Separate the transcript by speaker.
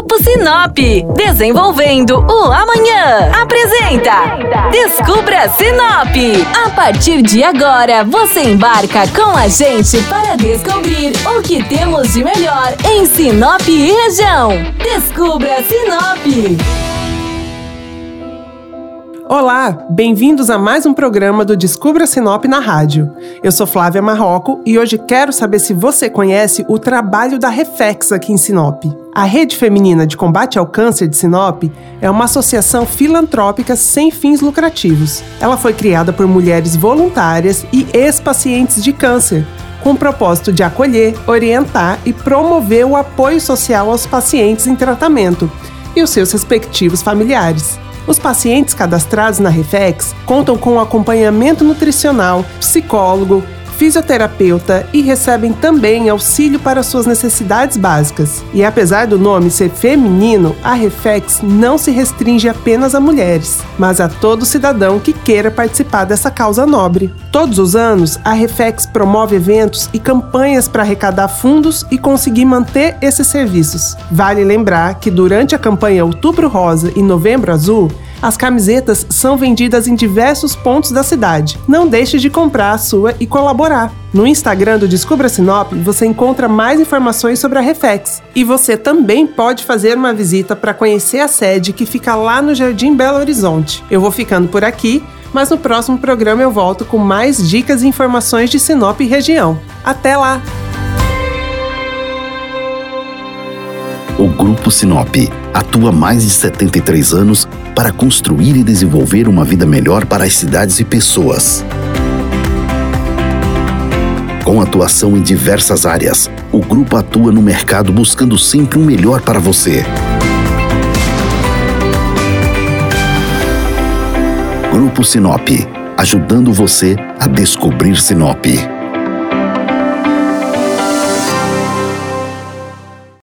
Speaker 1: Grupo Sinop, desenvolvendo o amanhã. Apresenta Descubra Sinop. A partir de agora, você embarca com a gente para descobrir o que temos de melhor em Sinop e região. Descubra Sinop.
Speaker 2: Olá, bem-vindos a mais um programa do Descubra Sinop na rádio. Eu sou Flávia Marroco e hoje quero saber se você conhece o trabalho da Reflex aqui em Sinop. A Rede Feminina de Combate ao Câncer de Sinop é uma associação filantrópica sem fins lucrativos. Ela foi criada por mulheres voluntárias e ex-pacientes de câncer, com o propósito de acolher, orientar e promover o apoio social aos pacientes em tratamento e os seus respectivos familiares. Os pacientes cadastrados na Reflex contam com acompanhamento nutricional, psicólogo, fisioterapeuta e recebem também auxílio para suas necessidades básicas. E apesar do nome ser feminino, a Reflex não se restringe apenas a mulheres, mas a todo cidadão que queira participar dessa causa nobre. Todos os anos, a Reflex promove eventos e campanhas para arrecadar fundos e conseguir manter esses serviços. Vale lembrar que durante a campanha Outubro Rosa e Novembro Azul, as camisetas são vendidas em diversos pontos da cidade. Não deixe de comprar a sua e colaborar. No Instagram do Descubra Sinop, você encontra mais informações sobre a Reflex. E você também pode fazer uma visita para conhecer a sede que fica lá no Jardim Belo Horizonte. Eu vou ficando por aqui, mas no próximo programa eu volto com mais dicas e informações de Sinop e região. Até lá!
Speaker 3: O Grupo Sinop atua há mais de 73 anos para construir e desenvolver uma vida melhor para as cidades e pessoas. Com atuação em diversas áreas, o grupo atua no mercado buscando sempre o um melhor para você. Grupo Sinop, ajudando você a descobrir Sinop.